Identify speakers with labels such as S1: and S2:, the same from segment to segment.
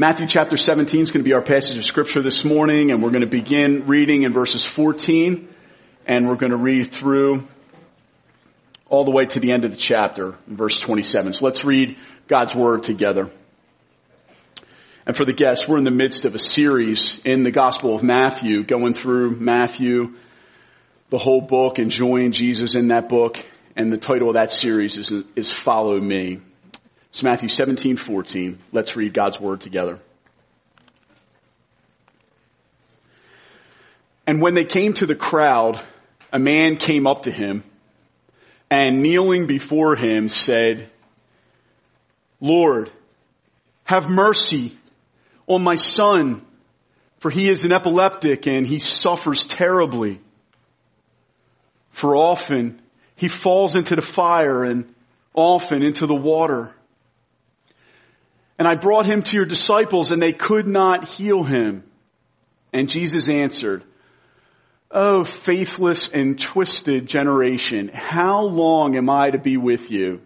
S1: Matthew chapter 17 is going to be our passage of scripture this morning, and we're going to begin reading in verses 14, and we're going to read through all the way to the end of the chapter, verse 27. So let's read God's word together. And for the guests, we're in the midst of a series in the Gospel of Matthew, going through Matthew, the whole book, enjoying Jesus in that book, and the title of that series is, is Follow Me. It's Matthew 17, 14. Let's read God's word together. And when they came to the crowd, a man came up to him and kneeling before him said, Lord, have mercy on my son, for he is an epileptic and he suffers terribly. For often he falls into the fire and often into the water. And I brought him to your disciples and they could not heal him. And Jesus answered, Oh, faithless and twisted generation, how long am I to be with you?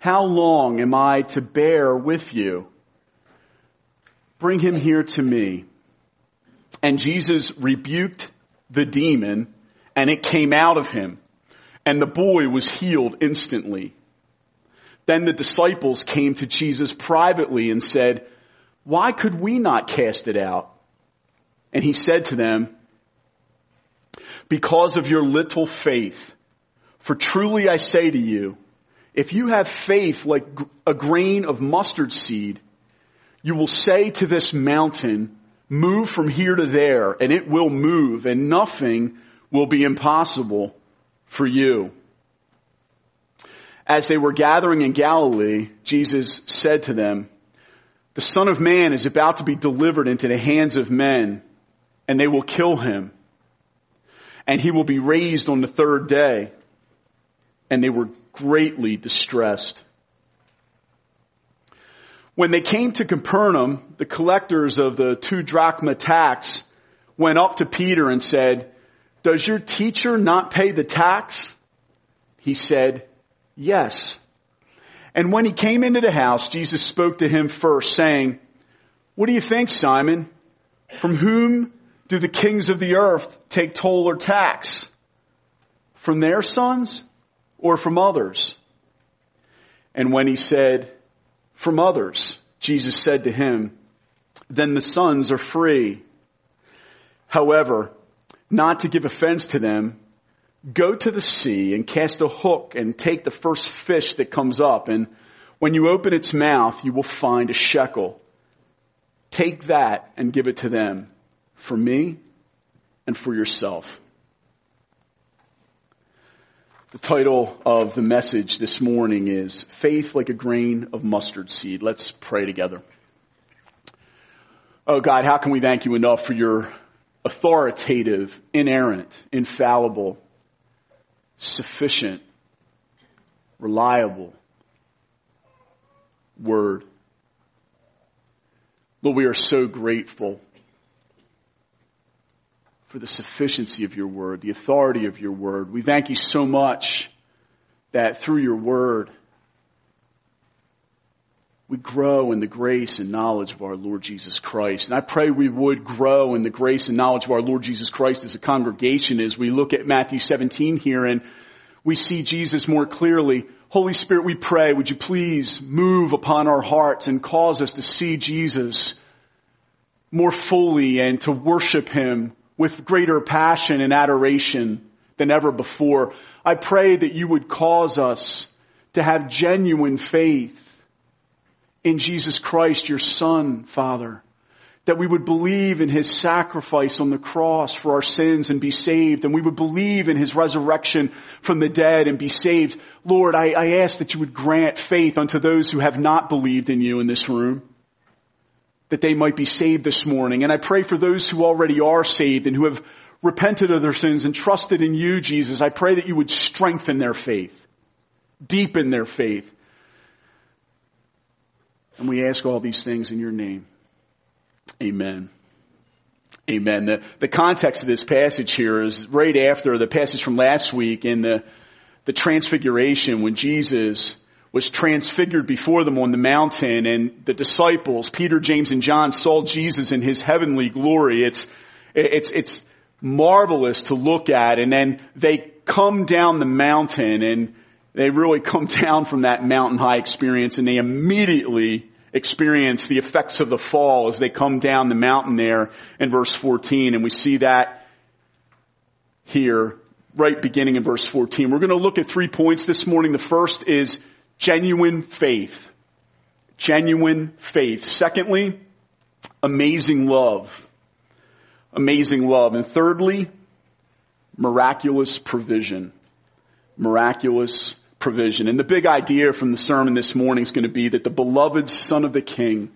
S1: How long am I to bear with you? Bring him here to me. And Jesus rebuked the demon and it came out of him and the boy was healed instantly. Then the disciples came to Jesus privately and said, why could we not cast it out? And he said to them, because of your little faith. For truly I say to you, if you have faith like a grain of mustard seed, you will say to this mountain, move from here to there, and it will move, and nothing will be impossible for you. As they were gathering in Galilee, Jesus said to them, the son of man is about to be delivered into the hands of men and they will kill him and he will be raised on the third day. And they were greatly distressed. When they came to Capernaum, the collectors of the two drachma tax went up to Peter and said, does your teacher not pay the tax? He said, Yes. And when he came into the house, Jesus spoke to him first, saying, What do you think, Simon? From whom do the kings of the earth take toll or tax? From their sons or from others? And when he said, From others, Jesus said to him, Then the sons are free. However, not to give offense to them, go to the sea and cast a hook and take the first fish that comes up. And when you open its mouth, you will find a shekel. Take that and give it to them for me and for yourself. The title of the message this morning is Faith Like a Grain of Mustard Seed. Let's pray together. Oh God, how can we thank you enough for your authoritative, inerrant, infallible, sufficient, reliable word. Lord, we are so grateful for the sufficiency of your word, the authority of your word. We thank you so much that through your word, we grow in the grace and knowledge of our Lord Jesus Christ. And I pray we would grow in the grace and knowledge of our Lord Jesus Christ as a congregation as we look at Matthew 17 here and we see Jesus more clearly. Holy Spirit, we pray, would you please move upon our hearts and cause us to see Jesus more fully and to worship Him with greater passion and adoration than ever before. I pray that you would cause us to have genuine faith in Jesus Christ, your Son, Father. That we would believe in His sacrifice on the cross for our sins and be saved, and we would believe in His resurrection from the dead and be saved. Lord, I, I ask that you would grant faith unto those who have not believed in you in this room, that they might be saved this morning. And I pray for those who already are saved and who have repented of their sins and trusted in you, Jesus. I pray that you would strengthen their faith, deepen their faith, and we ask all these things in your name. Amen. Amen. The, the context of this passage here is right after the passage from last week in the, the transfiguration when Jesus was transfigured before them on the mountain and the disciples, Peter, James, and John saw Jesus in his heavenly glory. It's, it's, it's marvelous to look at and then they come down the mountain and they really come down from that mountain high experience and they immediately experience the effects of the fall as they come down the mountain there in verse 14 and we see that here right beginning in verse 14. We're going to look at three points this morning. The first is genuine faith. Genuine faith. Secondly, amazing love. Amazing love. And thirdly, miraculous provision. Miraculous provision. And the big idea from the sermon this morning is going to be that the beloved son of the king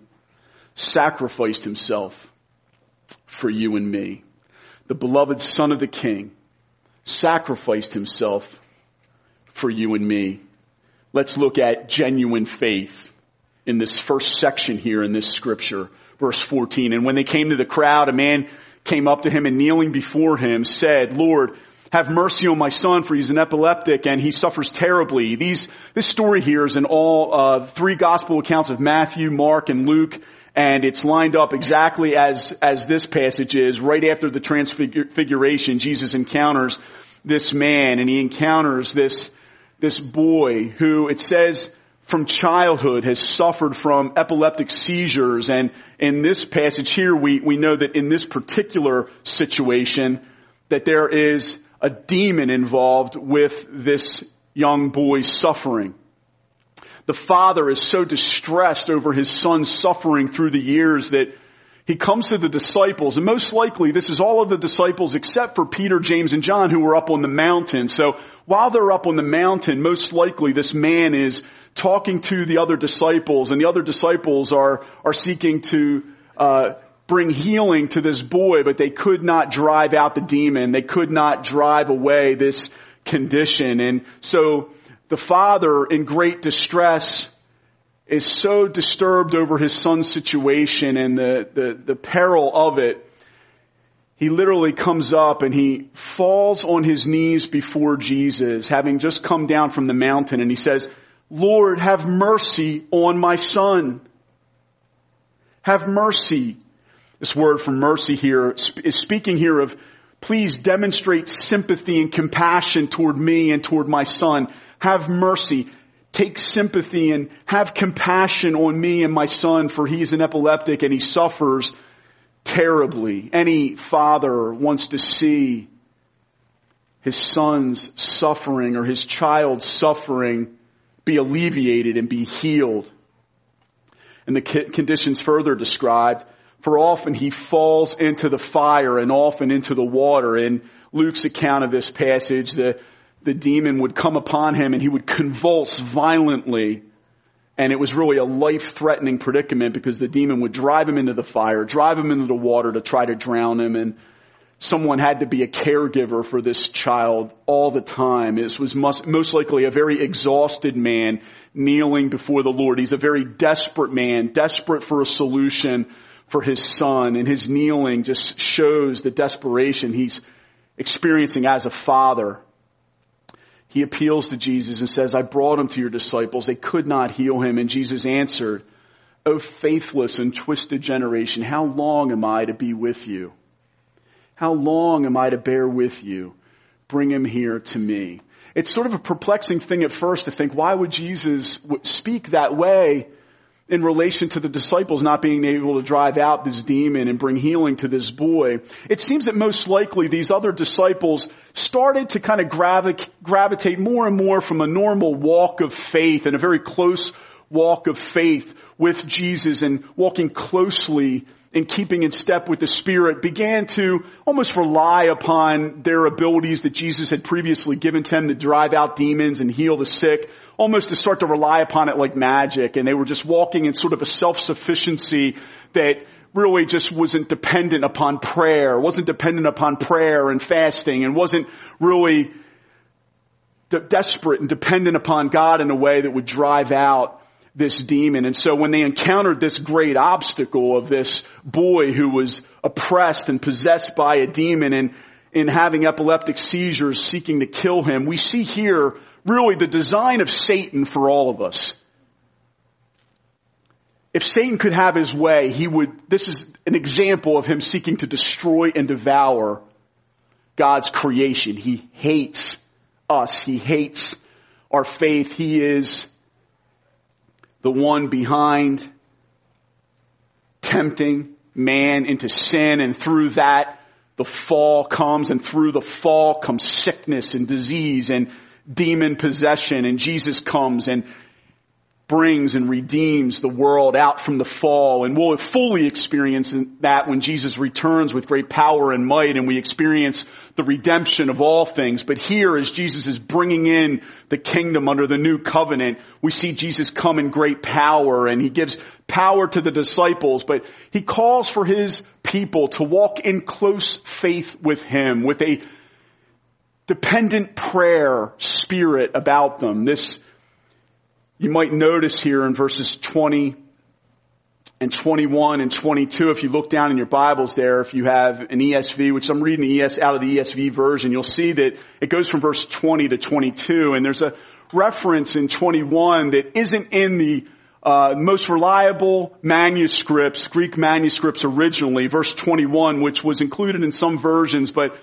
S1: sacrificed himself for you and me. The beloved son of the king sacrificed himself for you and me. Let's look at genuine faith in this first section here in this scripture, verse 14. And when they came to the crowd, a man came up to him and kneeling before him said, Lord, have mercy on my son for he's an epileptic and he suffers terribly. These, this story here is in all uh, three gospel accounts of Matthew, Mark, and Luke, and it's lined up exactly as as this passage is. Right after the transfiguration, Jesus encounters this man, and he encounters this this boy who it says from childhood has suffered from epileptic seizures. And in this passage here, we, we know that in this particular situation, that there is a demon involved with this young boy's suffering. The father is so distressed over his son's suffering through the years that he comes to the disciples, and most likely this is all of the disciples except for Peter, James, and John who were up on the mountain. So while they're up on the mountain, most likely this man is talking to the other disciples, and the other disciples are, are seeking to uh, bring healing to this boy, but they could not drive out the demon. They could not drive away this condition. And so the father in great distress is so disturbed over his son's situation and the, the, the peril of it. He literally comes up and he falls on his knees before Jesus, having just come down from the mountain and he says, Lord, have mercy on my son. Have mercy. This word for mercy here is speaking here of please demonstrate sympathy and compassion toward me and toward my son. Have mercy. Take sympathy and have compassion on me and my son for he's an epileptic and he suffers terribly. Any father wants to see his son's suffering or his child's suffering be alleviated and be healed. And the conditions further described for often he falls into the fire and often into the water. In Luke's account of this passage, the, the demon would come upon him and he would convulse violently. And it was really a life-threatening predicament because the demon would drive him into the fire, drive him into the water to try to drown him. And someone had to be a caregiver for this child all the time. This was most likely a very exhausted man kneeling before the Lord. He's a very desperate man, desperate for a solution for his son and his kneeling just shows the desperation he's experiencing as a father. He appeals to Jesus and says, I brought him to your disciples. They could not heal him. And Jesus answered, O faithless and twisted generation, how long am I to be with you? How long am I to bear with you? Bring him here to me. It's sort of a perplexing thing at first to think, why would Jesus speak that way in relation to the disciples not being able to drive out this demon and bring healing to this boy. It seems that most likely these other disciples started to kind of gravitate more and more from a normal walk of faith and a very close walk of faith with Jesus and walking closely and keeping in step with the Spirit began to almost rely upon their abilities that Jesus had previously given to them to drive out demons and heal the sick almost to start to rely upon it like magic. And they were just walking in sort of a self-sufficiency that really just wasn't dependent upon prayer, wasn't dependent upon prayer and fasting and wasn't really de- desperate and dependent upon God in a way that would drive out this demon. And so when they encountered this great obstacle of this boy who was oppressed and possessed by a demon and in having epileptic seizures seeking to kill him, we see here really the design of Satan for all of us. If Satan could have his way, he would, this is an example of him seeking to destroy and devour God's creation. He hates us. He hates our faith. He is the one behind tempting man into sin and through that the fall comes and through the fall comes sickness and disease and demon possession and Jesus comes and brings and redeems the world out from the fall and we'll fully experience that when Jesus returns with great power and might and we experience the redemption of all things. But here as Jesus is bringing in the kingdom under the new covenant, we see Jesus come in great power and he gives power to the disciples, but he calls for his people to walk in close faith with him with a dependent prayer spirit about them. This you might notice here in verses 20 and 21 and 22, if you look down in your Bibles there, if you have an ESV, which I'm reading the ES, out of the ESV version, you'll see that it goes from verse 20 to 22, and there's a reference in 21 that isn't in the uh, most reliable manuscripts, Greek manuscripts originally, verse 21, which was included in some versions, but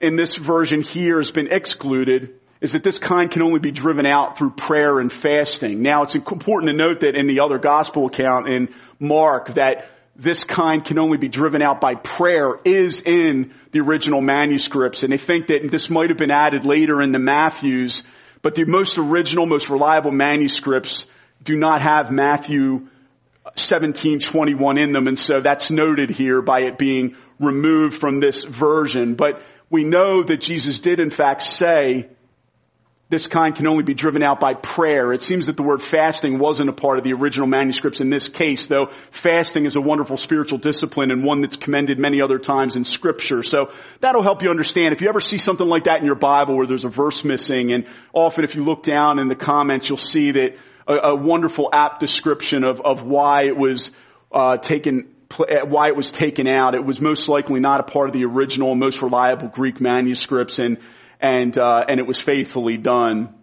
S1: in this version here has been excluded is that this kind can only be driven out through prayer and fasting. Now it's important to note that in the other gospel account in Mark that this kind can only be driven out by prayer is in the original manuscripts and they think that this might have been added later in the Matthews, but the most original, most reliable manuscripts do not have Matthew 1721 in them and so that's noted here by it being removed from this version. But we know that Jesus did in fact say this kind can only be driven out by prayer. It seems that the word fasting wasn't a part of the original manuscripts in this case, though fasting is a wonderful spiritual discipline and one that's commended many other times in scripture. So that'll help you understand. If you ever see something like that in your Bible where there's a verse missing, and often if you look down in the comments, you'll see that a, a wonderful apt description of, of why it was uh, taken why it was taken out. It was most likely not a part of the original, most reliable Greek manuscripts, and and, uh, and it was faithfully done.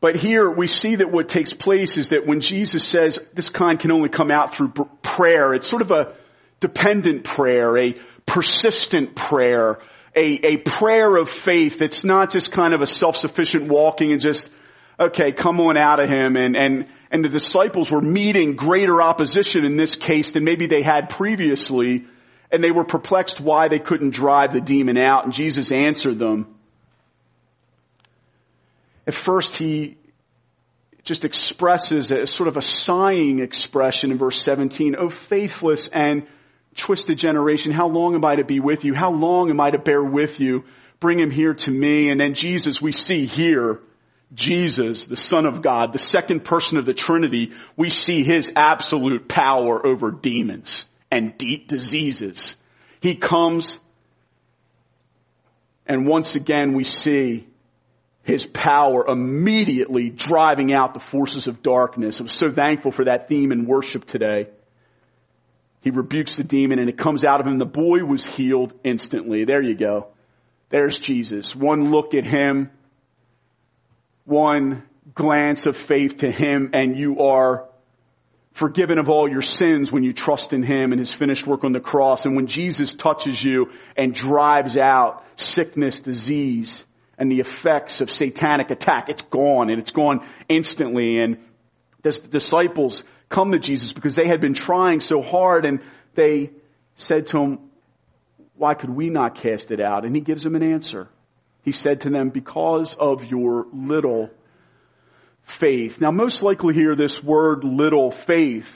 S1: But here we see that what takes place is that when Jesus says this kind can only come out through prayer, it's sort of a dependent prayer, a persistent prayer, a, a prayer of faith. It's not just kind of a self-sufficient walking and just, okay, come on out of him. And, and, and the disciples were meeting greater opposition in this case than maybe they had previously and they were perplexed why they couldn't drive the demon out, and Jesus answered them. At first, he just expresses a sort of a sighing expression in verse 17. Oh, faithless and twisted generation, how long am I to be with you? How long am I to bear with you? Bring him here to me. And then Jesus, we see here, Jesus, the Son of God, the second person of the Trinity, we see his absolute power over demons and deep diseases. He comes and once again we see his power immediately driving out the forces of darkness. I'm so thankful for that theme in worship today. He rebukes the demon and it comes out of him. The boy was healed instantly. There you go. There's Jesus. One look at him, one glance of faith to him, and you are forgiven of all your sins when you trust in Him and His finished work on the cross. And when Jesus touches you and drives out sickness, disease, and the effects of satanic attack, it's gone and it's gone instantly. And the disciples come to Jesus because they had been trying so hard and they said to him, why could we not cast it out? And he gives them an answer. He said to them, because of your little faith. Now most likely here this word little faith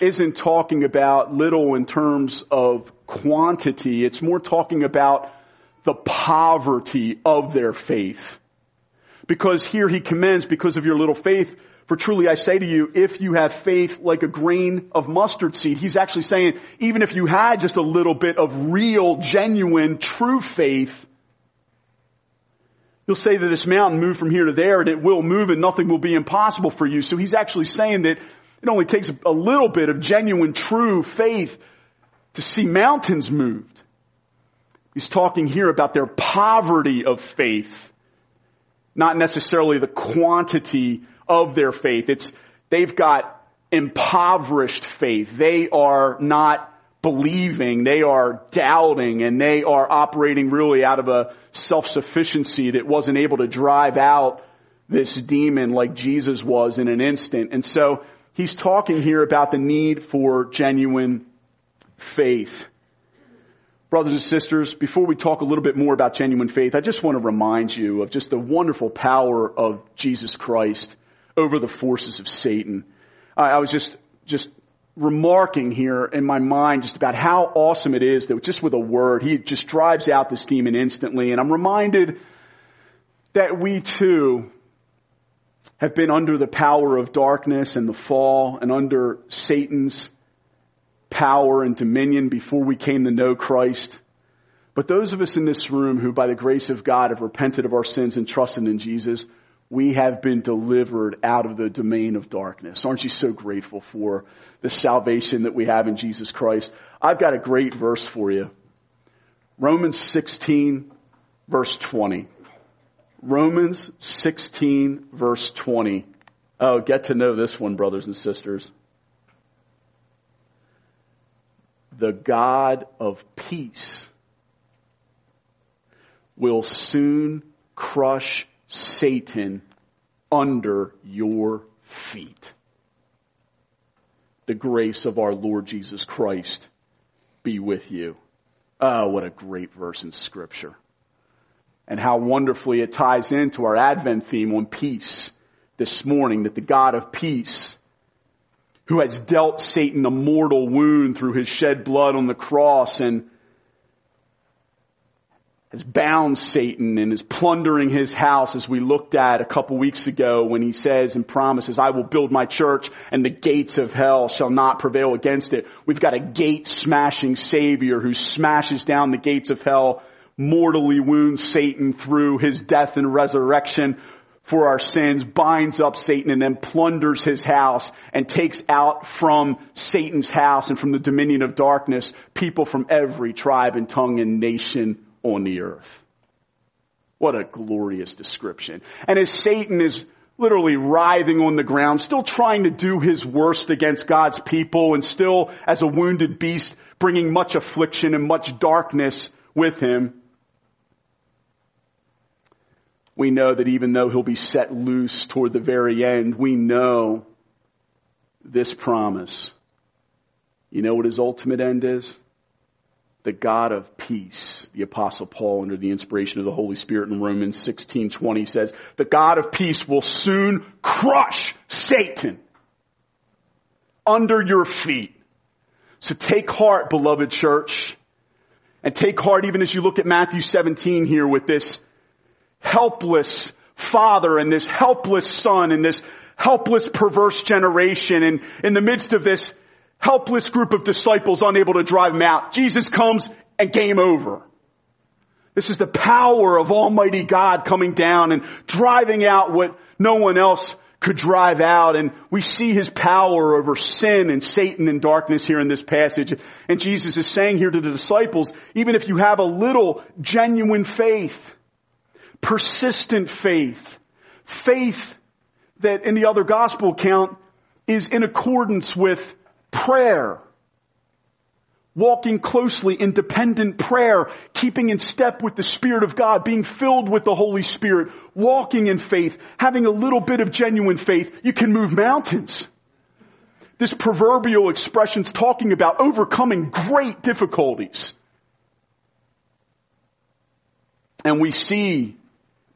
S1: isn't talking about little in terms of quantity. It's more talking about the poverty of their faith. Because here he commends because of your little faith, for truly I say to you, if you have faith like a grain of mustard seed, he's actually saying, even if you had just a little bit of real, genuine, true faith, You'll say that this mountain moved from here to there and it will move and nothing will be impossible for you. So he's actually saying that it only takes a little bit of genuine, true faith to see mountains moved. He's talking here about their poverty of faith. not necessarily the quantity of their faith. It's, they've got impoverished faith. They are not believing, they are doubting, and they are operating really out of a self-sufficiency that wasn't able to drive out this demon like Jesus was in an instant. And so he's talking here about the need for genuine faith. Brothers and sisters, before we talk a little bit more about genuine faith, I just want to remind you of just the wonderful power of Jesus Christ over the forces of Satan. I was just, just remarking here in my mind just about how awesome it is that just with a word, he just drives out this demon instantly. And I'm reminded that we too have been under the power of darkness and the fall and under Satan's power and dominion before we came to know Christ. But those of us in this room who by the grace of God have repented of our sins and trusted in Jesus, we have been delivered out of the domain of darkness. Aren't you so grateful for the salvation that we have in Jesus Christ? I've got a great verse for you. Romans 16 verse 20. Romans 16 verse 20. Oh, get to know this one, brothers and sisters. The God of peace will soon crush Satan under your feet. The grace of our Lord Jesus Christ be with you. Oh, what a great verse in scripture. And how wonderfully it ties into our Advent theme on peace this morning that the God of peace who has dealt Satan a mortal wound through his shed blood on the cross and has bound Satan and is plundering his house as we looked at a couple weeks ago when he says and promises, I will build my church and the gates of hell shall not prevail against it. We've got a gate smashing savior who smashes down the gates of hell, mortally wounds Satan through his death and resurrection for our sins, binds up Satan and then plunders his house and takes out from Satan's house and from the dominion of darkness people from every tribe and tongue and nation on the earth. What a glorious description. And as Satan is literally writhing on the ground, still trying to do his worst against God's people and still as a wounded beast bringing much affliction and much darkness with him, we know that even though he'll be set loose toward the very end, we know this promise. You know what his ultimate end is? The God of peace. The apostle Paul under the inspiration of the Holy Spirit in Romans 16:20 says, "The God of peace will soon crush Satan under your feet." So take heart, beloved church, and take heart even as you look at Matthew 17 here with this helpless father and this helpless son and this helpless perverse generation and in the midst of this helpless group of disciples unable to drive him out. Jesus comes and game over. This is the power of Almighty God coming down and driving out what no one else could drive out. And we see his power over sin and Satan and darkness here in this passage. And Jesus is saying here to the disciples, even if you have a little genuine faith, persistent faith, faith that in the other gospel account is in accordance with prayer. Walking closely in dependent prayer, keeping in step with the Spirit of God, being filled with the Holy Spirit, walking in faith, having a little bit of genuine faith, you can move mountains. This proverbial expression's talking about overcoming great difficulties. And we see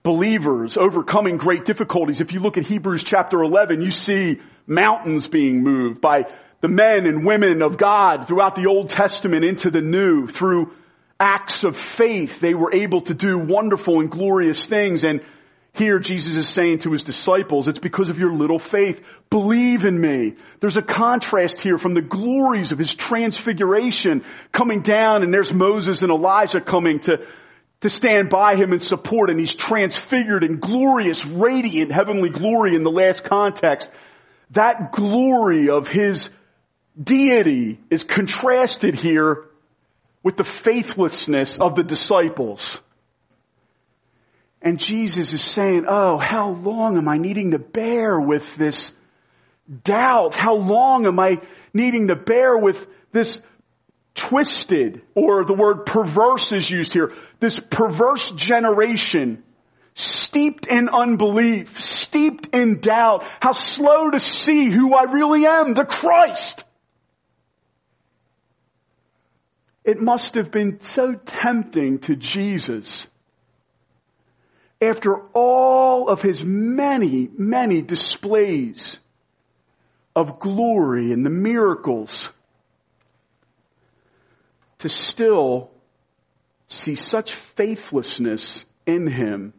S1: believers overcoming great difficulties. If you look at Hebrews chapter 11, you see mountains being moved by the men and women of God throughout the Old Testament into the New through acts of faith. They were able to do wonderful and glorious things. And here Jesus is saying to his disciples, it's because of your little faith. Believe in me. There's a contrast here from the glories of his transfiguration coming down and there's Moses and Elijah coming to, to stand by him and support and he's transfigured in glorious, radiant, heavenly glory in the last context. That glory of his deity is contrasted here with the faithlessness of the disciples. And Jesus is saying, oh, how long am I needing to bear with this doubt? How long am I needing to bear with this twisted, or the word perverse is used here, this perverse generation steeped in unbelief, steeped in doubt, how slow to see who I really am, the Christ. It must have been so tempting to Jesus after all of his many, many displays of glory and the miracles to still see such faithlessness in him.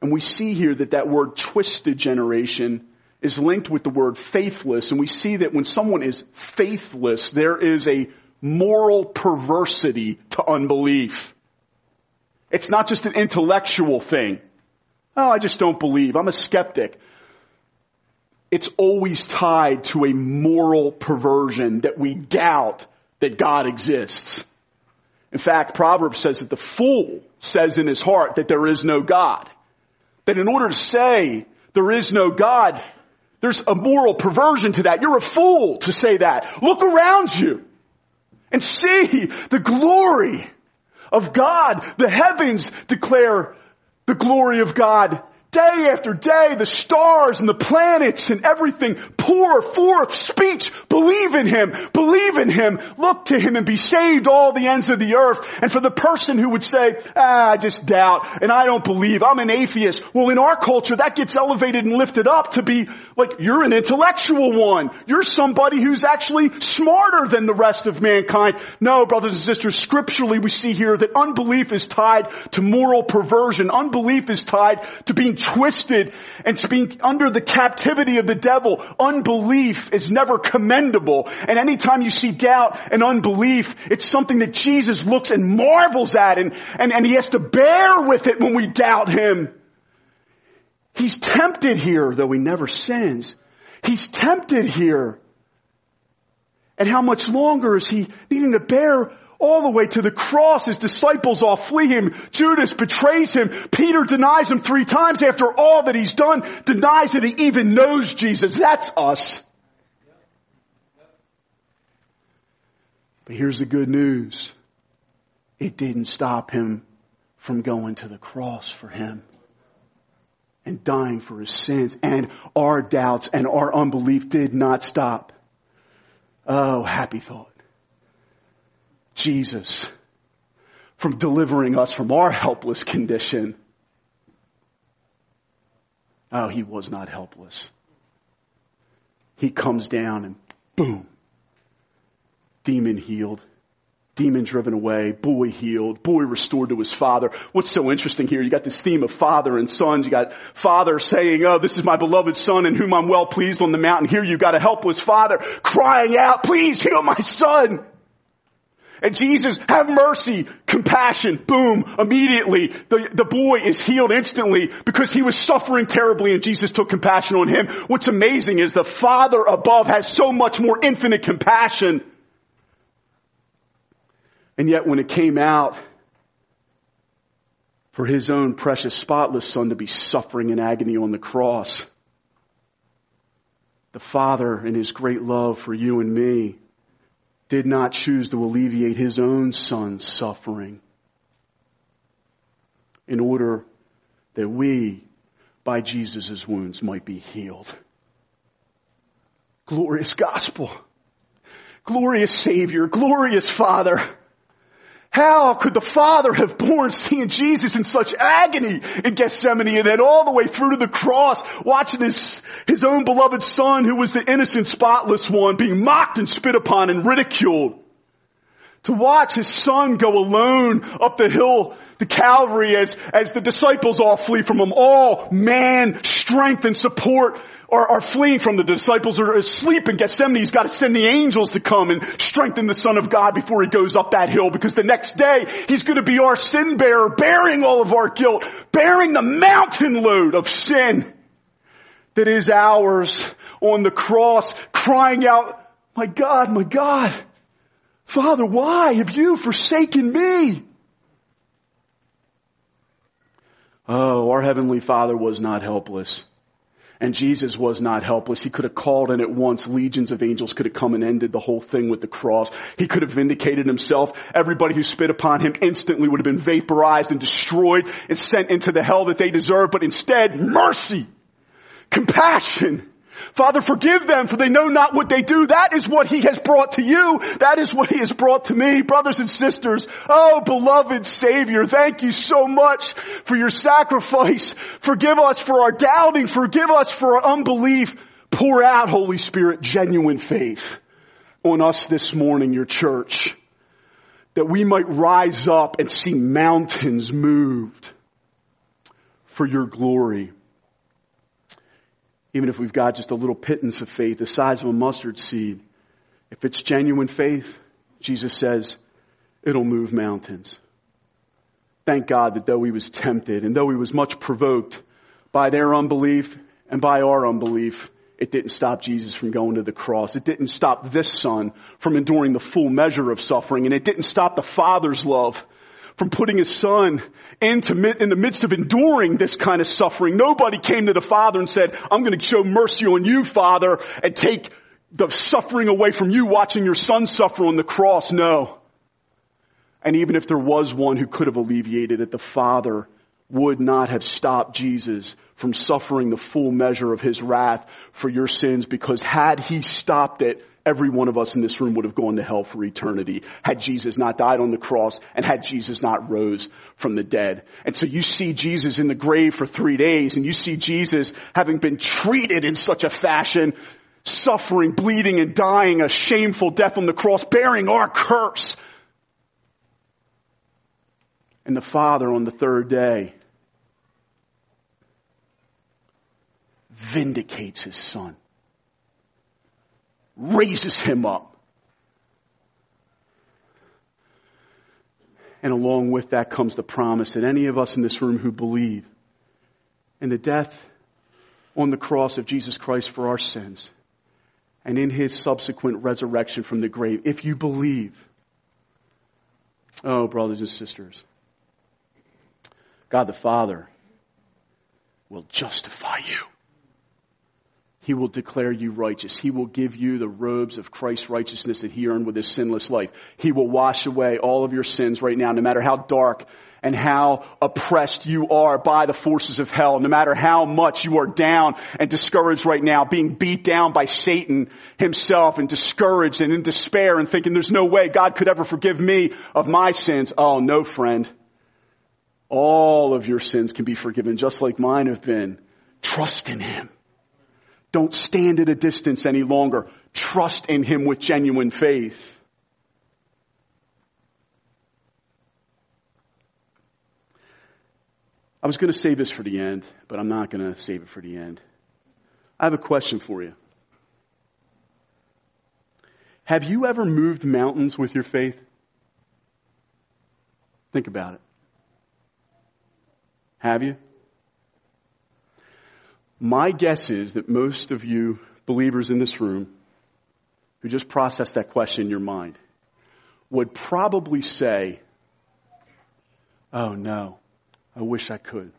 S1: And we see here that that word twisted generation is linked with the word faithless. And we see that when someone is faithless, there is a moral perversity to unbelief. It's not just an intellectual thing. Oh, I just don't believe. I'm a skeptic. It's always tied to a moral perversion that we doubt that God exists. In fact, Proverbs says that the fool says in his heart that there is no God. That in order to say there is no God, there's a moral perversion to that. You're a fool to say that. Look around you and see the glory of God. The heavens declare the glory of God. Day after day, the stars and the planets and everything pour forth speech. Believe in Him. Believe in Him. Look to Him and be saved all the ends of the earth. And for the person who would say, ah, I just doubt and I don't believe, I'm an atheist. Well, in our culture, that gets elevated and lifted up to be like, you're an intellectual one. You're somebody who's actually smarter than the rest of mankind. No, brothers and sisters, scripturally we see here that unbelief is tied to moral perversion. Unbelief is tied to being twisted and being under the captivity of the devil. Unbelief is never commendable. And anytime you see doubt and unbelief, it's something that Jesus looks and marvels at and, and, and he has to bear with it when we doubt him. He's tempted here, though he never sins. He's tempted here. And how much longer is he needing to bear all the way to the cross. His disciples all flee him. Judas betrays him. Peter denies him three times after all that he's done, denies that he even knows Jesus. That's us. But here's the good news. It didn't stop him from going to the cross for him and dying for his sins. And our doubts and our unbelief did not stop. Oh, happy thought. Jesus from delivering us from our helpless condition. Oh, he was not helpless. He comes down and boom, demon healed, demon driven away, boy healed, boy restored to his father. What's so interesting here? You got this theme of father and sons. You got father saying, oh, this is my beloved son in whom I'm well pleased on the mountain. Here you got a helpless father crying out, please heal my son. And Jesus, have mercy, compassion, boom, immediately. The, the boy is healed instantly because he was suffering terribly and Jesus took compassion on him. What's amazing is the Father above has so much more infinite compassion. And yet when it came out for his own precious spotless son to be suffering in agony on the cross, the Father in his great love for you and me did not choose to alleviate his own son's suffering in order that we, by Jesus' wounds, might be healed. Glorious gospel. Glorious Savior. Glorious Father. How could the Father have borne seeing Jesus in such agony in Gethsemane and then all the way through to the cross, watching his, his own beloved Son who was the innocent, spotless one being mocked and spit upon and ridiculed? To watch his son go alone up the hill, the Calvary as, as the disciples all flee from him. All man, strength and support are, are fleeing from the disciples are asleep in Gethsemane. He's got to send the angels to come and strengthen the son of God before he goes up that hill because the next day he's going to be our sin bearer, bearing all of our guilt, bearing the mountain load of sin that is ours on the cross, crying out, my God, my God, Father, why have you forsaken me? Oh, our Heavenly Father was not helpless. And Jesus was not helpless. He could have called and at once legions of angels could have come and ended the whole thing with the cross. He could have vindicated himself. Everybody who spit upon him instantly would have been vaporized and destroyed and sent into the hell that they deserve. But instead, mercy, compassion, Father, forgive them for they know not what they do. That is what He has brought to you. That is what He has brought to me. Brothers and sisters, oh beloved Savior, thank you so much for your sacrifice. Forgive us for our doubting. Forgive us for our unbelief. Pour out, Holy Spirit, genuine faith on us this morning, your church, that we might rise up and see mountains moved for your glory even if we've got just a little pittance of faith the size of a mustard seed, if it's genuine faith, Jesus says, it'll move mountains. Thank God that though he was tempted and though he was much provoked by their unbelief and by our unbelief, it didn't stop Jesus from going to the cross. It didn't stop this son from enduring the full measure of suffering and it didn't stop the father's love from putting his son into, in the midst of enduring this kind of suffering. Nobody came to the father and said, I'm going to show mercy on you, father, and take the suffering away from you watching your son suffer on the cross. No. And even if there was one who could have alleviated it, the father would not have stopped Jesus from suffering the full measure of his wrath for your sins because had he stopped it, every one of us in this room would have gone to hell for eternity had Jesus not died on the cross and had Jesus not rose from the dead. And so you see Jesus in the grave for three days and you see Jesus having been treated in such a fashion, suffering, bleeding and dying a shameful death on the cross, bearing our curse. And the Father on the third day vindicates his son raises him up. And along with that comes the promise that any of us in this room who believe in the death on the cross of Jesus Christ for our sins and in his subsequent resurrection from the grave, if you believe, oh, brothers and sisters, God the Father will justify you. He will declare you righteous. He will give you the robes of Christ's righteousness that he earned with his sinless life. He will wash away all of your sins right now, no matter how dark and how oppressed you are by the forces of hell, no matter how much you are down and discouraged right now, being beat down by Satan himself and discouraged and in despair and thinking there's no way God could ever forgive me of my sins. Oh, no, friend. All of your sins can be forgiven just like mine have been. Trust in Him. Don't stand at a distance any longer. Trust in Him with genuine faith. I was going to save this for the end, but I'm not going to save it for the end. I have a question for you. Have you ever moved mountains with your faith? Think about it. Have you? My guess is that most of you believers in this room who just processed that question in your mind would probably say, Oh no, I wish I could.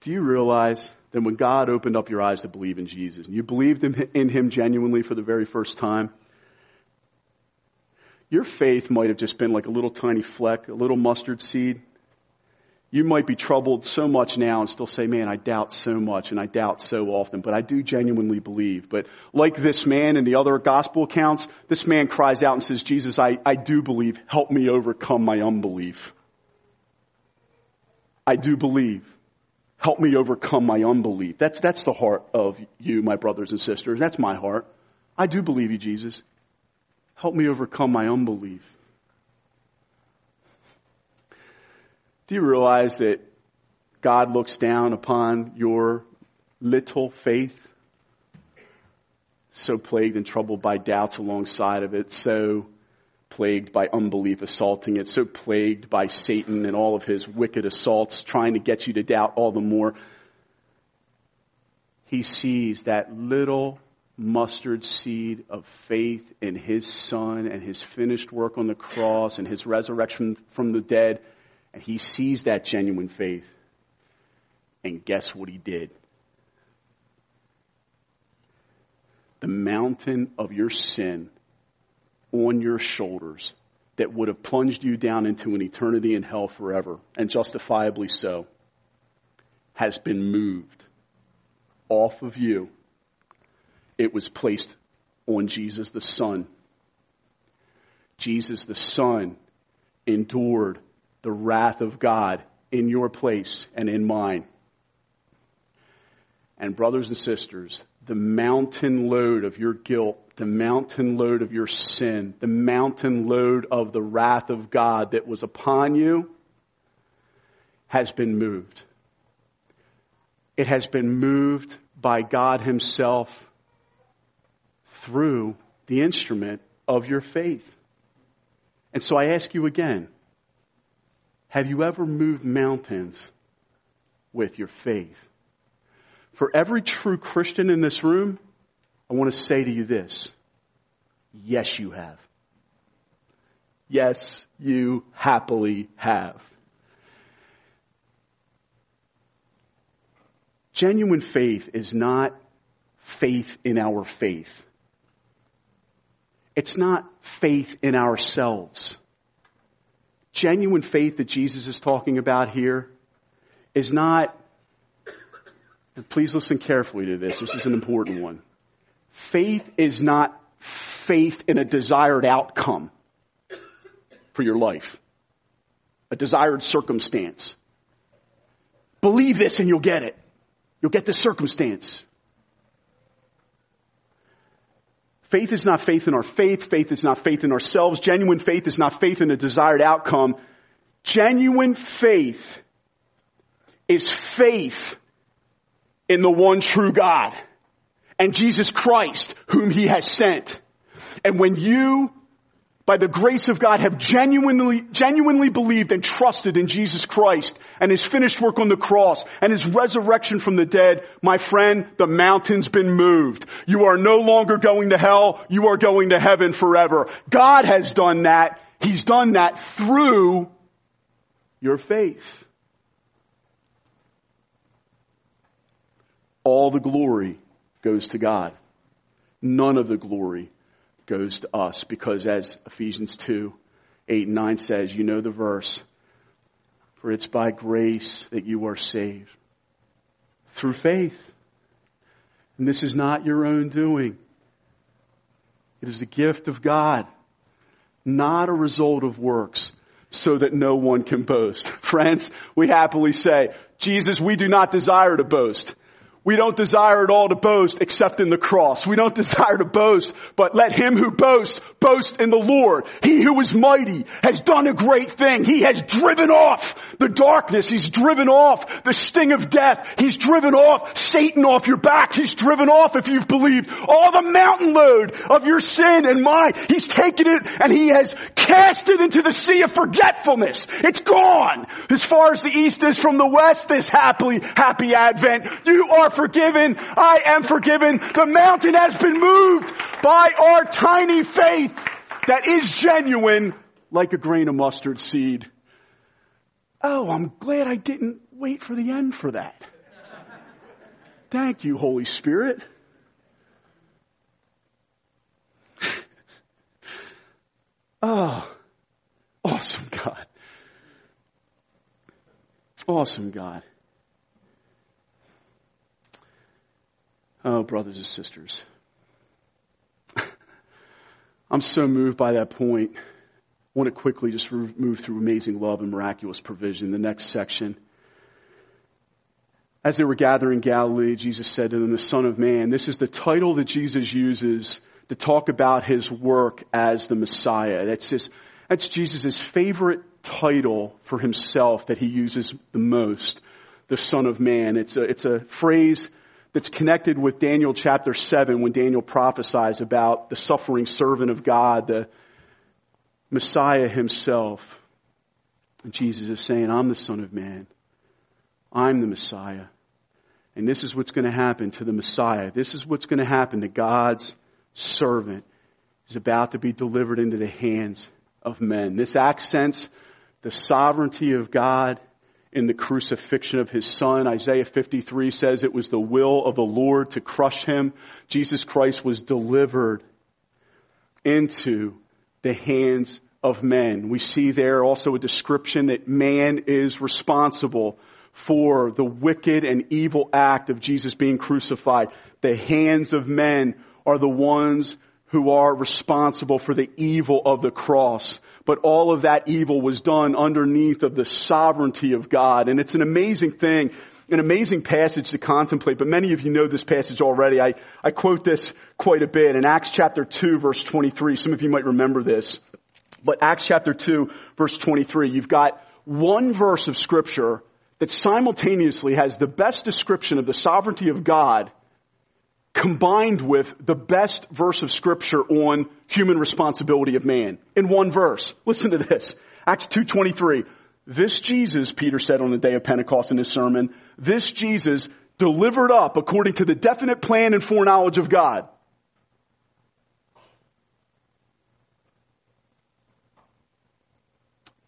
S1: Do you realize that when God opened up your eyes to believe in Jesus and you believed in Him genuinely for the very first time, your faith might have just been like a little tiny fleck, a little mustard seed you might be troubled so much now and still say, man, I doubt so much and I doubt so often, but I do genuinely believe. But like this man in the other gospel accounts, this man cries out and says, Jesus, I, I do believe. Help me overcome my unbelief. I do believe. Help me overcome my unbelief. That's, that's the heart of you, my brothers and sisters. That's my heart. I do believe you, Jesus. Help me overcome my unbelief. Do you realize that God looks down upon your little faith? So plagued and troubled by doubts alongside of it, so plagued by unbelief assaulting it, so plagued by Satan and all of his wicked assaults trying to get you to doubt all the more. He sees that little mustard seed of faith in his son and his finished work on the cross and his resurrection from the dead. And he sees that genuine faith. And guess what he did? The mountain of your sin on your shoulders that would have plunged you down into an eternity in hell forever, and justifiably so, has been moved off of you. It was placed on Jesus the Son. Jesus the Son endured the wrath of God in your place and in mine. And brothers and sisters, the mountain load of your guilt, the mountain load of your sin, the mountain load of the wrath of God that was upon you has been moved. It has been moved by God Himself through the instrument of your faith. And so I ask you again, have you ever moved mountains with your faith? For every true Christian in this room, I want to say to you this. Yes, you have. Yes, you happily have. Genuine faith is not faith in our faith. It's not faith in ourselves. Genuine faith that Jesus is talking about here is not, and please listen carefully to this, this is an important one. Faith is not faith in a desired outcome for your life, a desired circumstance. Believe this and you'll get it. You'll get the circumstance. Faith is not faith in our faith. Faith is not faith in ourselves. Genuine faith is not faith in a desired outcome. Genuine faith is faith in the one true God and Jesus Christ whom he has sent. And when you by the grace of God have genuinely, genuinely believed and trusted in Jesus Christ and his finished work on the cross and his resurrection from the dead, my friend, the mountain's been moved. You are no longer going to hell. You are going to heaven forever. God has done that. He's done that through your faith. All the glory goes to God. None of the glory goes to us because as Ephesians 2, 8 and 9 says, you know the verse, for it's by grace that you are saved through faith. And this is not your own doing. It is the gift of God, not a result of works, so that no one can boast. Friends, we happily say, Jesus, we do not desire to boast. We don't desire at all to boast except in the cross. We don't desire to boast, but let him who boasts boast in the Lord. He who is mighty has done a great thing. He has driven off the darkness. He's driven off the sting of death. He's driven off Satan off your back. He's driven off, if you've believed, all the mountain load of your sin and mine. He's taken it and he has cast it into the sea of forgetfulness. It's gone. As far as the east is from the west, this happily, happy advent. You are forgiven. I am forgiven. The mountain has been moved by our tiny faith that is genuine like a grain of mustard seed. Oh, I'm glad I didn't wait for the end for that. Thank you, Holy Spirit. oh, awesome God. Awesome God. Oh, brothers and sisters. I'm so moved by that point. I want to quickly just move through amazing love and miraculous provision. The next section. As they were gathering in Galilee, Jesus said to them, the Son of Man. This is the title that Jesus uses to talk about his work as the Messiah. That's that's Jesus' favorite title for himself that he uses the most. The Son of Man. It's a, it's a phrase that's connected with Daniel chapter 7 when Daniel prophesies about the suffering servant of God, the Messiah himself. And Jesus is saying, I'm the Son of Man. I'm the Messiah. And this is what's going to happen to the Messiah. This is what's going to happen to God's servant is about to be delivered into the hands of men. This accents the sovereignty of God in the crucifixion of his son. Isaiah 53 says it was the will of the Lord to crush him. Jesus Christ was delivered into the hands of men. We see there also a description that man is responsible for the wicked and evil act of Jesus being crucified. The hands of men are the ones who are responsible for the evil of the cross. But all of that evil was done underneath of the sovereignty of God. And it's an amazing thing, an amazing passage to contemplate. But many of you know this passage already. I, I quote this quite a bit in Acts chapter 2 verse 23. Some of you might remember this. But Acts chapter 2 verse 23, you've got one verse of scripture that simultaneously has the best description of the sovereignty of God combined with the best verse of scripture on human responsibility of man in one verse. Listen to this. Acts 2.23. This Jesus, Peter said on the day of Pentecost in his sermon, this Jesus delivered up according to the definite plan and foreknowledge of God.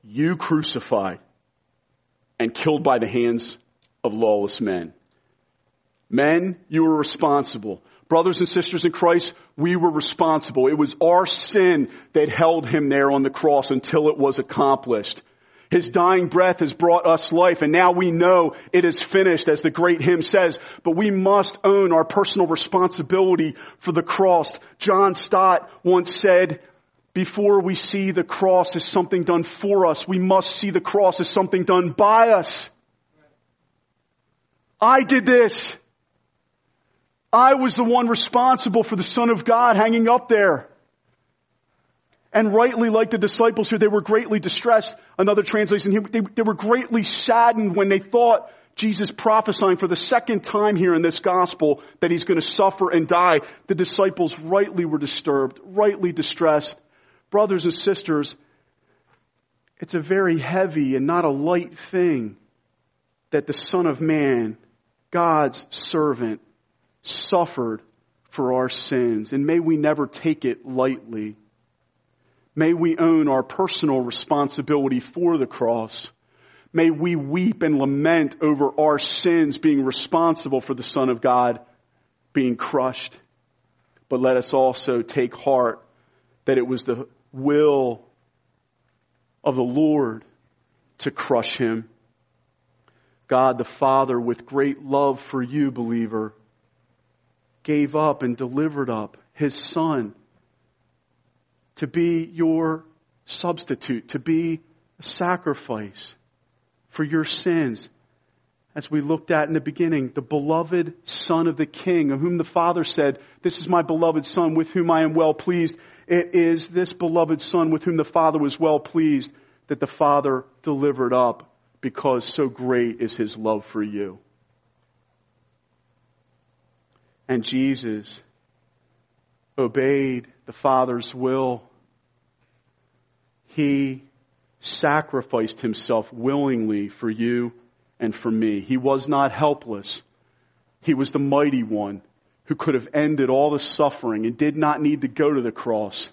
S1: You crucified and killed by the hands of lawless men. Men, you were responsible. Brothers and sisters in Christ, we were responsible. It was our sin that held him there on the cross until it was accomplished. His dying breath has brought us life and now we know it is finished as the great hymn says, but we must own our personal responsibility for the cross. John Stott once said, before we see the cross as something done for us, we must see the cross as something done by us. I did this. I was the one responsible for the Son of God hanging up there. And rightly, like the disciples here, they were greatly distressed. Another translation here, they, they were greatly saddened when they thought Jesus prophesying for the second time here in this gospel that he's going to suffer and die. The disciples rightly were disturbed, rightly distressed. Brothers and sisters, it's a very heavy and not a light thing that the Son of Man, God's servant, suffered for our sins, and may we never take it lightly. May we own our personal responsibility for the cross. May we weep and lament over our sins being responsible for the Son of God being crushed. But let us also take heart that it was the will of the Lord to crush him. God the Father, with great love for you, believer, gave up and delivered up his son to be your substitute, to be a sacrifice for your sins. As we looked at in the beginning, the beloved son of the king, of whom the father said, this is my beloved son with whom I am well pleased. It is this beloved son with whom the father was well pleased that the father delivered up because so great is his love for you. And Jesus obeyed the Father's will. He sacrificed himself willingly for you and for me. He was not helpless. He was the mighty one who could have ended all the suffering and did not need to go to the cross.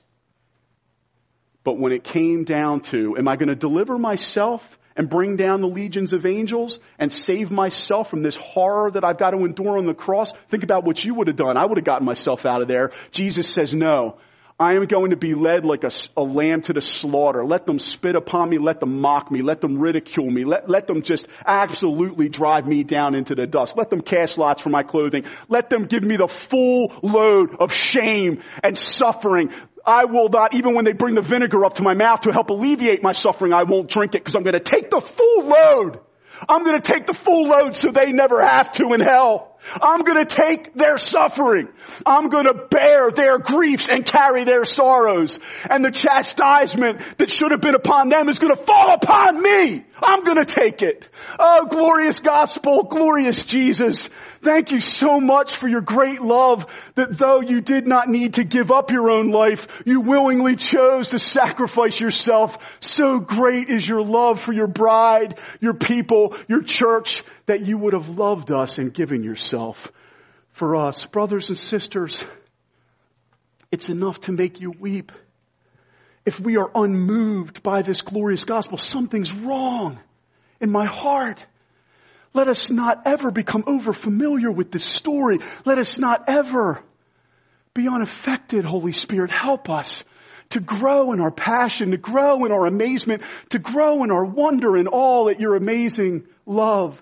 S1: But when it came down to, am I going to deliver myself and bring down the legions of angels and save myself from this horror that I've got to endure on the cross? Think about what you would have done. I would have gotten myself out of there. Jesus says, no. I am going to be led like a, a, lamb to the slaughter. Let them spit upon me. Let them mock me. Let them ridicule me. Let, let them just absolutely drive me down into the dust. Let them cast lots for my clothing. Let them give me the full load of shame and suffering. I will not, even when they bring the vinegar up to my mouth to help alleviate my suffering, I won't drink it because I'm going to take the full load. I'm going to take the full load so they never have to in hell. I'm going to take their suffering. I'm going to bear their griefs and carry their sorrows. And the chastisement that should have been upon them is going to fall upon me. I'm going to take it. Oh, glorious gospel, glorious Jesus. Thank you so much for your great love that though you did not need to give up your own life, you willingly chose to sacrifice yourself. So great is your love for your bride, your people, your church, that you would have loved us and given yourself for us. Brothers and sisters, it's enough to make you weep. If we are unmoved by this glorious gospel, something's wrong in my heart. Let us not ever become over familiar with this story. Let us not ever be unaffected, Holy Spirit. Help us to grow in our passion, to grow in our amazement, to grow in our wonder and all at your amazing love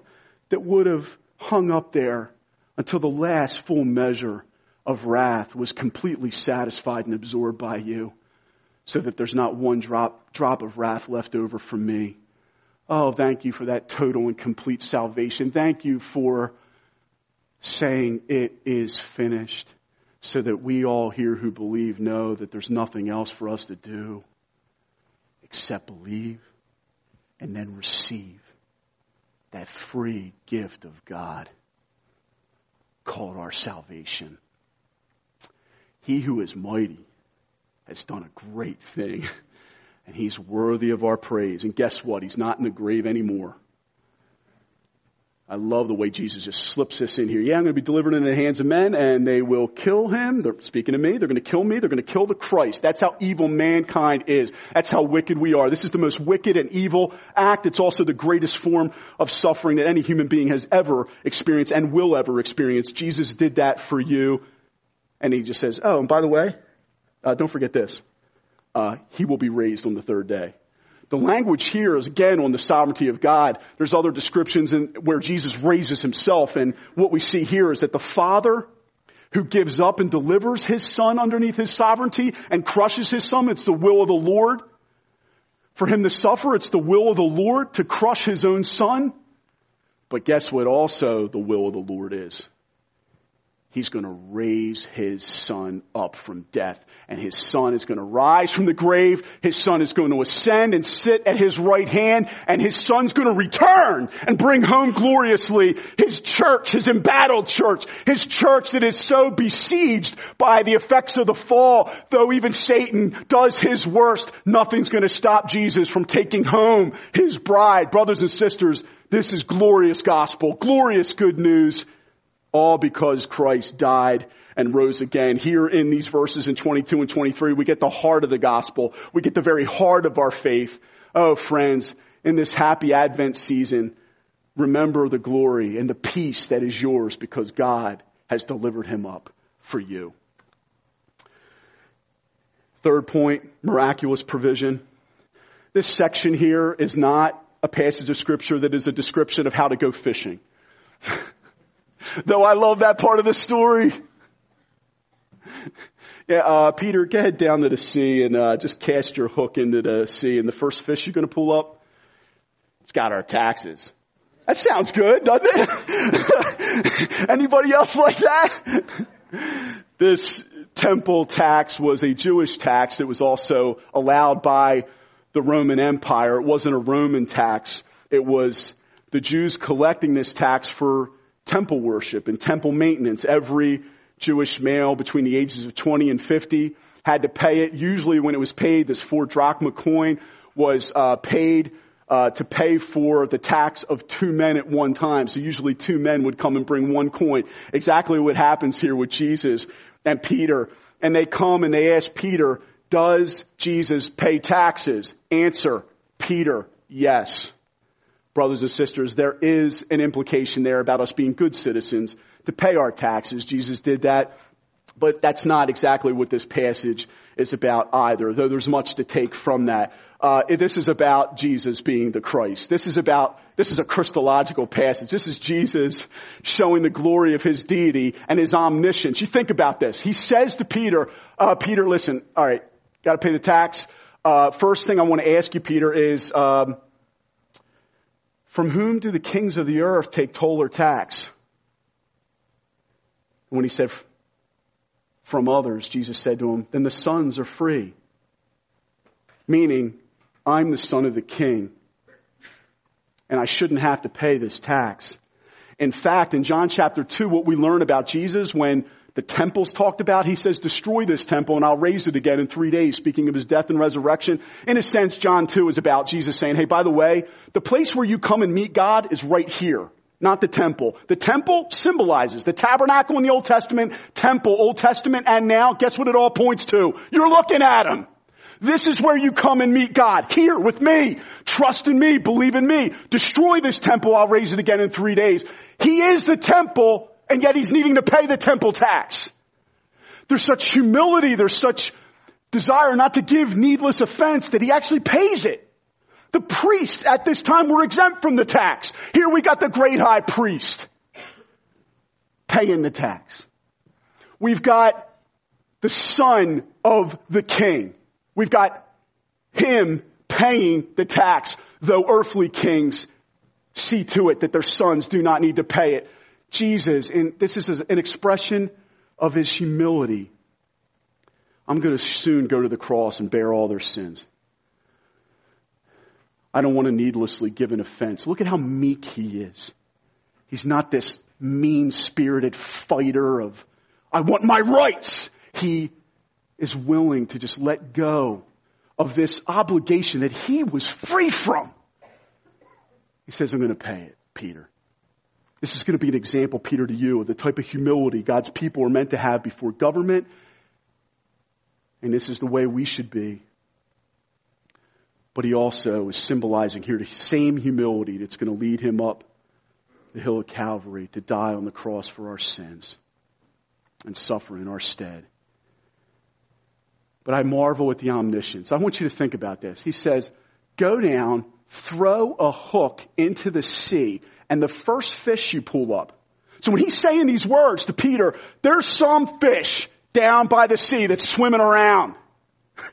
S1: that would have hung up there until the last full measure of wrath was completely satisfied and absorbed by you so that there's not one drop, drop of wrath left over for me. Oh, thank you for that total and complete salvation. Thank you for saying it is finished so that we all here who believe know that there's nothing else for us to do except believe and then receive that free gift of God called our salvation. He who is mighty has done a great thing. And he's worthy of our praise. And guess what? He's not in the grave anymore. I love the way Jesus just slips this in here. Yeah, I'm going to be delivered into the hands of men and they will kill him. They're speaking to me. They're going to kill me. They're going to kill the Christ. That's how evil mankind is. That's how wicked we are. This is the most wicked and evil act. It's also the greatest form of suffering that any human being has ever experienced and will ever experience. Jesus did that for you. And he just says, oh, and by the way, uh, don't forget this uh, he will be raised on the third day. The language here is again on the sovereignty of God. There's other descriptions in, where Jesus raises himself, and what we see here is that the Father who gives up and delivers his Son underneath his sovereignty and crushes his Son, it's the will of the Lord. For him to suffer, it's the will of the Lord to crush his own Son. But guess what also the will of the Lord is? He's going to raise his son up from death and his son is going to rise from the grave. His son is going to ascend and sit at his right hand and his son's going to return and bring home gloriously his church, his embattled church, his church that is so besieged by the effects of the fall. Though even Satan does his worst, nothing's going to stop Jesus from taking home his bride. Brothers and sisters, this is glorious gospel, glorious good news. All because Christ died and rose again. Here in these verses in 22 and 23, we get the heart of the gospel. We get the very heart of our faith. Oh, friends, in this happy Advent season, remember the glory and the peace that is yours because God has delivered him up for you. Third point, miraculous provision. This section here is not a passage of scripture that is a description of how to go fishing. Though I love that part of the story. Yeah, uh, Peter, go ahead down to the sea and uh, just cast your hook into the sea. And the first fish you're going to pull up, it's got our taxes. That sounds good, doesn't it? Anybody else like that? this temple tax was a Jewish tax. It was also allowed by the Roman Empire. It wasn't a Roman tax. It was the Jews collecting this tax for temple worship and temple maintenance. Every Jewish male between the ages of 20 and 50 had to pay it. Usually when it was paid, this four drachma coin was uh, paid uh, to pay for the tax of two men at one time. So usually two men would come and bring one coin. Exactly what happens here with Jesus and Peter. And they come and they ask Peter, does Jesus pay taxes? Answer, Peter, yes brothers and sisters, there is an implication there about us being good citizens to pay our taxes. Jesus did that. But that's not exactly what this passage is about either, though there's much to take from that. Uh, this is about Jesus being the Christ. This is about, this is a Christological passage. This is Jesus showing the glory of his deity and his omniscience. You think about this. He says to Peter, uh, Peter, listen, alright, gotta pay the tax. Uh, first thing I want to ask you, Peter, is, um, from whom do the kings of the earth take toll or tax? When he said, from others, Jesus said to him, then the sons are free. Meaning, I'm the son of the king, and I shouldn't have to pay this tax. In fact, in John chapter 2, what we learn about Jesus when the temple's talked about, he says, destroy this temple and I'll raise it again in three days, speaking of his death and resurrection. In a sense, John 2 is about Jesus saying, hey, by the way, the place where you come and meet God is right here, not the temple. The temple symbolizes the tabernacle in the Old Testament, temple, Old Testament, and now, guess what it all points to? You're looking at him. This is where you come and meet God. Here with me. Trust in me. Believe in me. Destroy this temple. I'll raise it again in three days. He is the temple and yet he's needing to pay the temple tax. There's such humility. There's such desire not to give needless offense that he actually pays it. The priests at this time were exempt from the tax. Here we got the great high priest paying the tax. We've got the son of the king We've got him paying the tax, though earthly kings see to it that their sons do not need to pay it. Jesus, and this is an expression of his humility. I'm going to soon go to the cross and bear all their sins. I don't want to needlessly give an offense. Look at how meek he is. He's not this mean spirited fighter of, I want my rights. He is willing to just let go of this obligation that he was free from. He says, I'm going to pay it, Peter. This is going to be an example, Peter, to you of the type of humility God's people are meant to have before government. And this is the way we should be. But he also is symbolizing here the same humility that's going to lead him up the hill of Calvary to die on the cross for our sins and suffer in our stead but I marvel at the omniscience. I want you to think about this. He says, go down, throw a hook into the sea, and the first fish you pull up. So when he's saying these words to Peter, there's some fish down by the sea that's swimming around.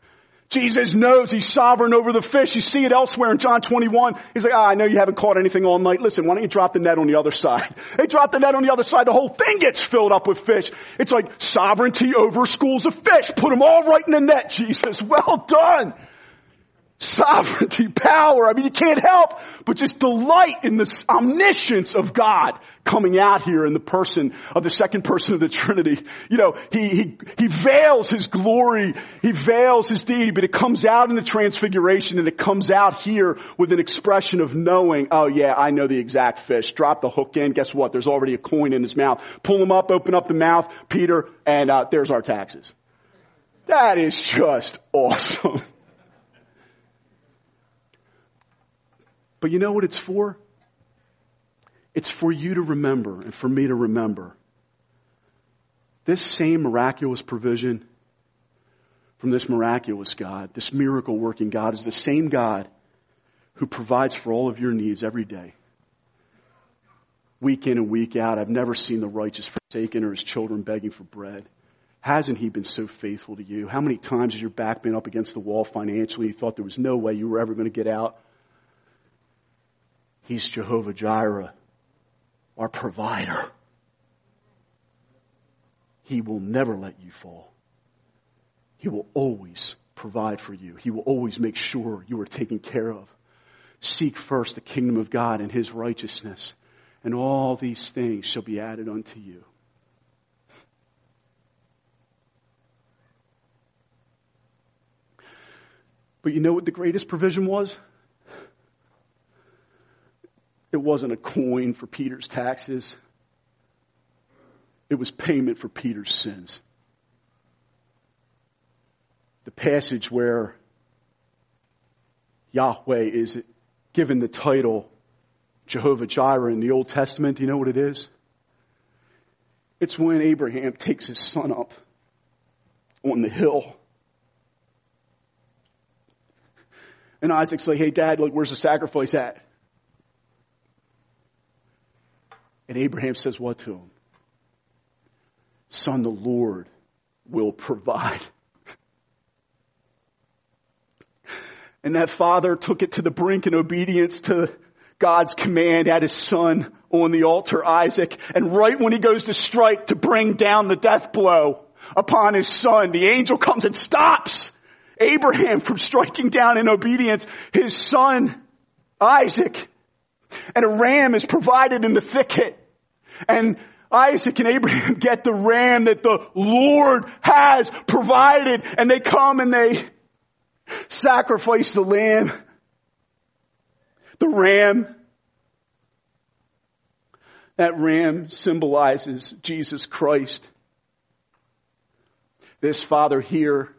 S1: Jesus knows he's sovereign over the fish. You see it elsewhere in John 21. He's like, ah, I know you haven't caught anything all night. Listen, why don't you drop the net on the other side? They drop the net on the other side. The whole thing gets filled up with fish. It's like sovereignty over schools of fish. Put them all right in the net, Jesus. Well done sovereignty, power. I mean, you can't help but just delight in the omniscience of God coming out here in the person of the second person of the Trinity. You know, he, he, he veils his glory, he veils his deity, but it comes out in the transfiguration and it comes out here with an expression of knowing, oh yeah, I know the exact fish. Drop the hook in, guess what? There's already a coin in his mouth. Pull him up, open up the mouth, Peter, and uh, there's our taxes. That is just awesome. But you know what it's for? It's for you to remember and for me to remember. This same miraculous provision from this miraculous God, this miracle working God, is the same God who provides for all of your needs every day. Week in and week out, I've never seen the righteous forsaken or his children begging for bread. Hasn't he been so faithful to you? How many times has your back been up against the wall financially? You thought there was no way you were ever going to get out? He's Jehovah Jireh, our provider. He will never let you fall. He will always provide for you. He will always make sure you are taken care of. Seek first the kingdom of God and his righteousness, and all these things shall be added unto you. But you know what the greatest provision was? It wasn't a coin for Peter's taxes. It was payment for Peter's sins. The passage where Yahweh is given the title Jehovah Jireh in the Old Testament, do you know what it is? It's when Abraham takes his son up on the hill. And Isaac's like, hey dad, look, where's the sacrifice at? And Abraham says what to him? Son, the Lord will provide. And that father took it to the brink in obedience to God's command, had his son on the altar, Isaac, and right when he goes to strike to bring down the death blow upon his son, the angel comes and stops Abraham from striking down in obedience his son, Isaac. And a ram is provided in the thicket. And Isaac and Abraham get the ram that the Lord has provided and they come and they sacrifice the lamb. The ram. That ram symbolizes Jesus Christ. This father here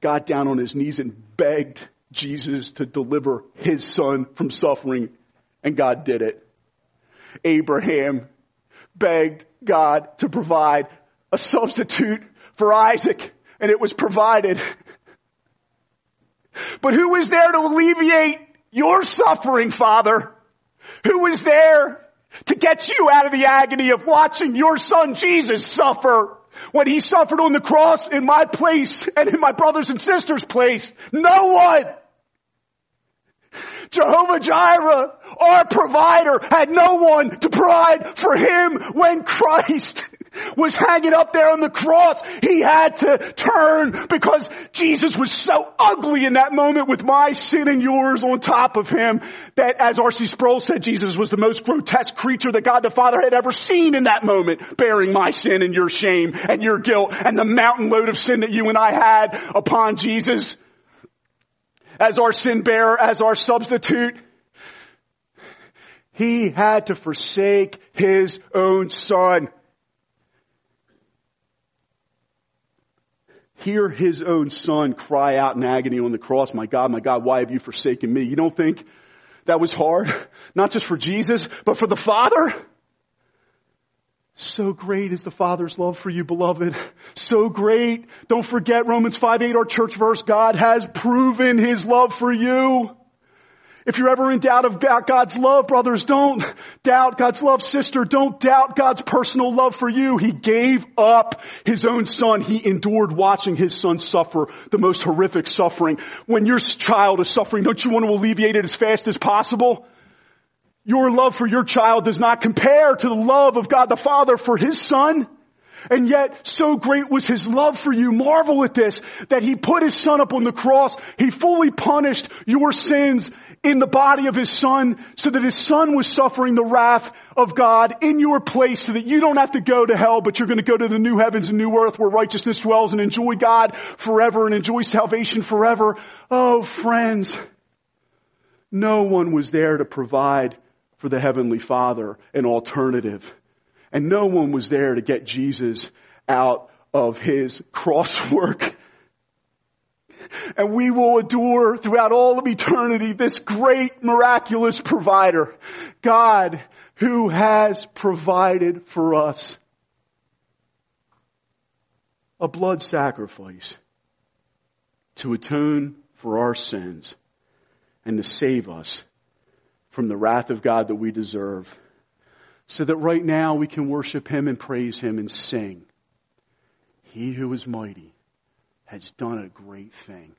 S1: got down on his knees and begged Jesus to deliver his son from suffering, and God did it. Abraham begged God to provide a substitute for Isaac, and it was provided. But who was there to alleviate your suffering, Father? Who was there to get you out of the agony of watching your son Jesus suffer? When he suffered on the cross in my place and in my brothers and sisters' place, no one Jehovah Jireh, our provider, had no one to provide for him when Christ was hanging up there on the cross. He had to turn because Jesus was so ugly in that moment with my sin and yours on top of him that as R.C. Sproul said, Jesus was the most grotesque creature that God the Father had ever seen in that moment, bearing my sin and your shame and your guilt and the mountain load of sin that you and I had upon Jesus as our sin bearer, as our substitute. He had to forsake his own son. Hear his own son cry out in agony on the cross, my God, my God, why have you forsaken me? You don't think that was hard? Not just for Jesus, but for the Father? So great is the Father's love for you, beloved. So great. Don't forget Romans 5 8, our church verse. God has proven His love for you. If you're ever in doubt of God's love, brothers, don't doubt God's love, sister. Don't doubt God's personal love for you. He gave up His own son. He endured watching His son suffer the most horrific suffering. When your child is suffering, don't you want to alleviate it as fast as possible? Your love for your child does not compare to the love of God the Father for His Son. And yet, so great was His love for you. Marvel at this, that He put His Son up on the cross. He fully punished your sins in the body of His Son so that His Son was suffering the wrath of God in your place so that you don't have to go to hell, but you're going to go to the new heavens and new earth where righteousness dwells and enjoy God forever and enjoy salvation forever. Oh, friends, no one was there to provide for the Heavenly Father an alternative. And no one was there to get Jesus out of his crosswork. And we will adore throughout all of eternity this great miraculous provider, God who has provided for us a blood sacrifice to atone for our sins and to save us from the wrath of God that we deserve. So that right now we can worship Him and praise Him and sing. He who is mighty has done a great thing.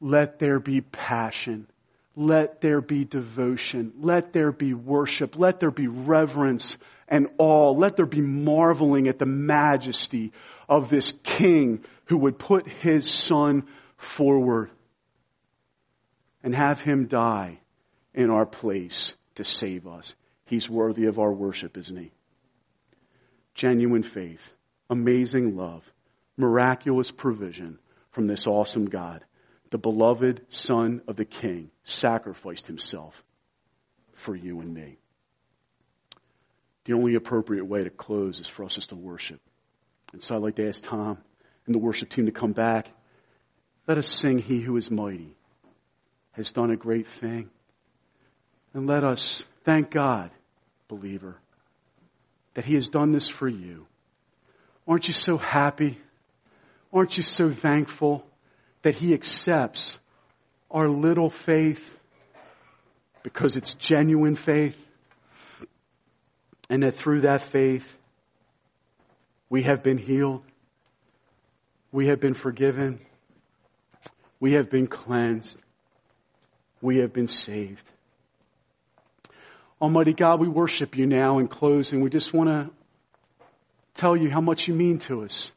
S1: Let there be passion. Let there be devotion. Let there be worship. Let there be reverence and awe. Let there be marveling at the majesty of this king who would put his son forward and have him die in our place to save us. He's worthy of our worship, isn't he? Genuine faith, amazing love, miraculous provision from this awesome God. The beloved Son of the King sacrificed himself for you and me. The only appropriate way to close is for us just to worship. And so I'd like to ask Tom and the worship team to come back. Let us sing He who is mighty has done a great thing. And let us thank God, believer, that He has done this for you. Aren't you so happy? Aren't you so thankful that He accepts our little faith because it's genuine faith? And that through that faith, we have been healed. We have been forgiven. We have been cleansed. We have been saved. Almighty God, we worship you now in closing. We just want to tell you how much you mean to us.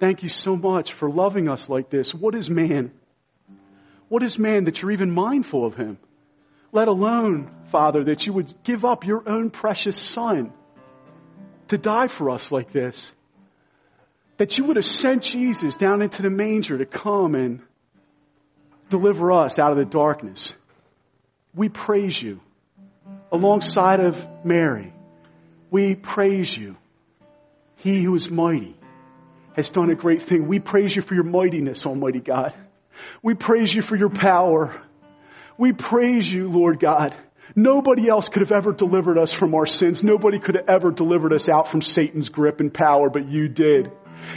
S1: Thank you so much for loving us like this. What is man? What is man that you're even mindful of him? let alone, Father, that you would give up your own precious son to die for us like this. That you would have sent Jesus down into the manger to come and deliver us out of the darkness. We praise you alongside of Mary. We praise you. He who is mighty has done a great thing. We praise you for your mightiness, Almighty God. We praise you for your power. We praise you, Lord God. Nobody else could have ever delivered us from our sins. Nobody could have ever delivered us out from Satan's grip and power, but you did.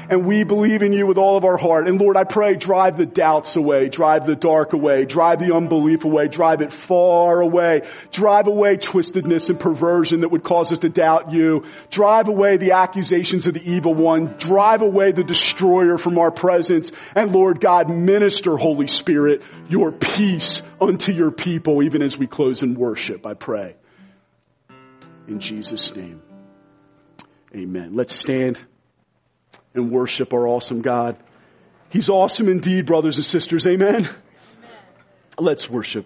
S1: And we believe in you with all of our heart. And Lord, I pray, drive the doubts away, drive the dark away, drive the unbelief away, drive it far away, drive away twistedness and perversion that would cause us to doubt you, drive away the accusations of the evil one, drive away the destroyer from our presence. And Lord God, minister, Holy Spirit, your peace unto your people, even as we close in worship, I pray. In Jesus' name. Amen. Let's stand and worship our awesome God. He's awesome indeed, brothers and sisters. Amen. Amen. Let's worship.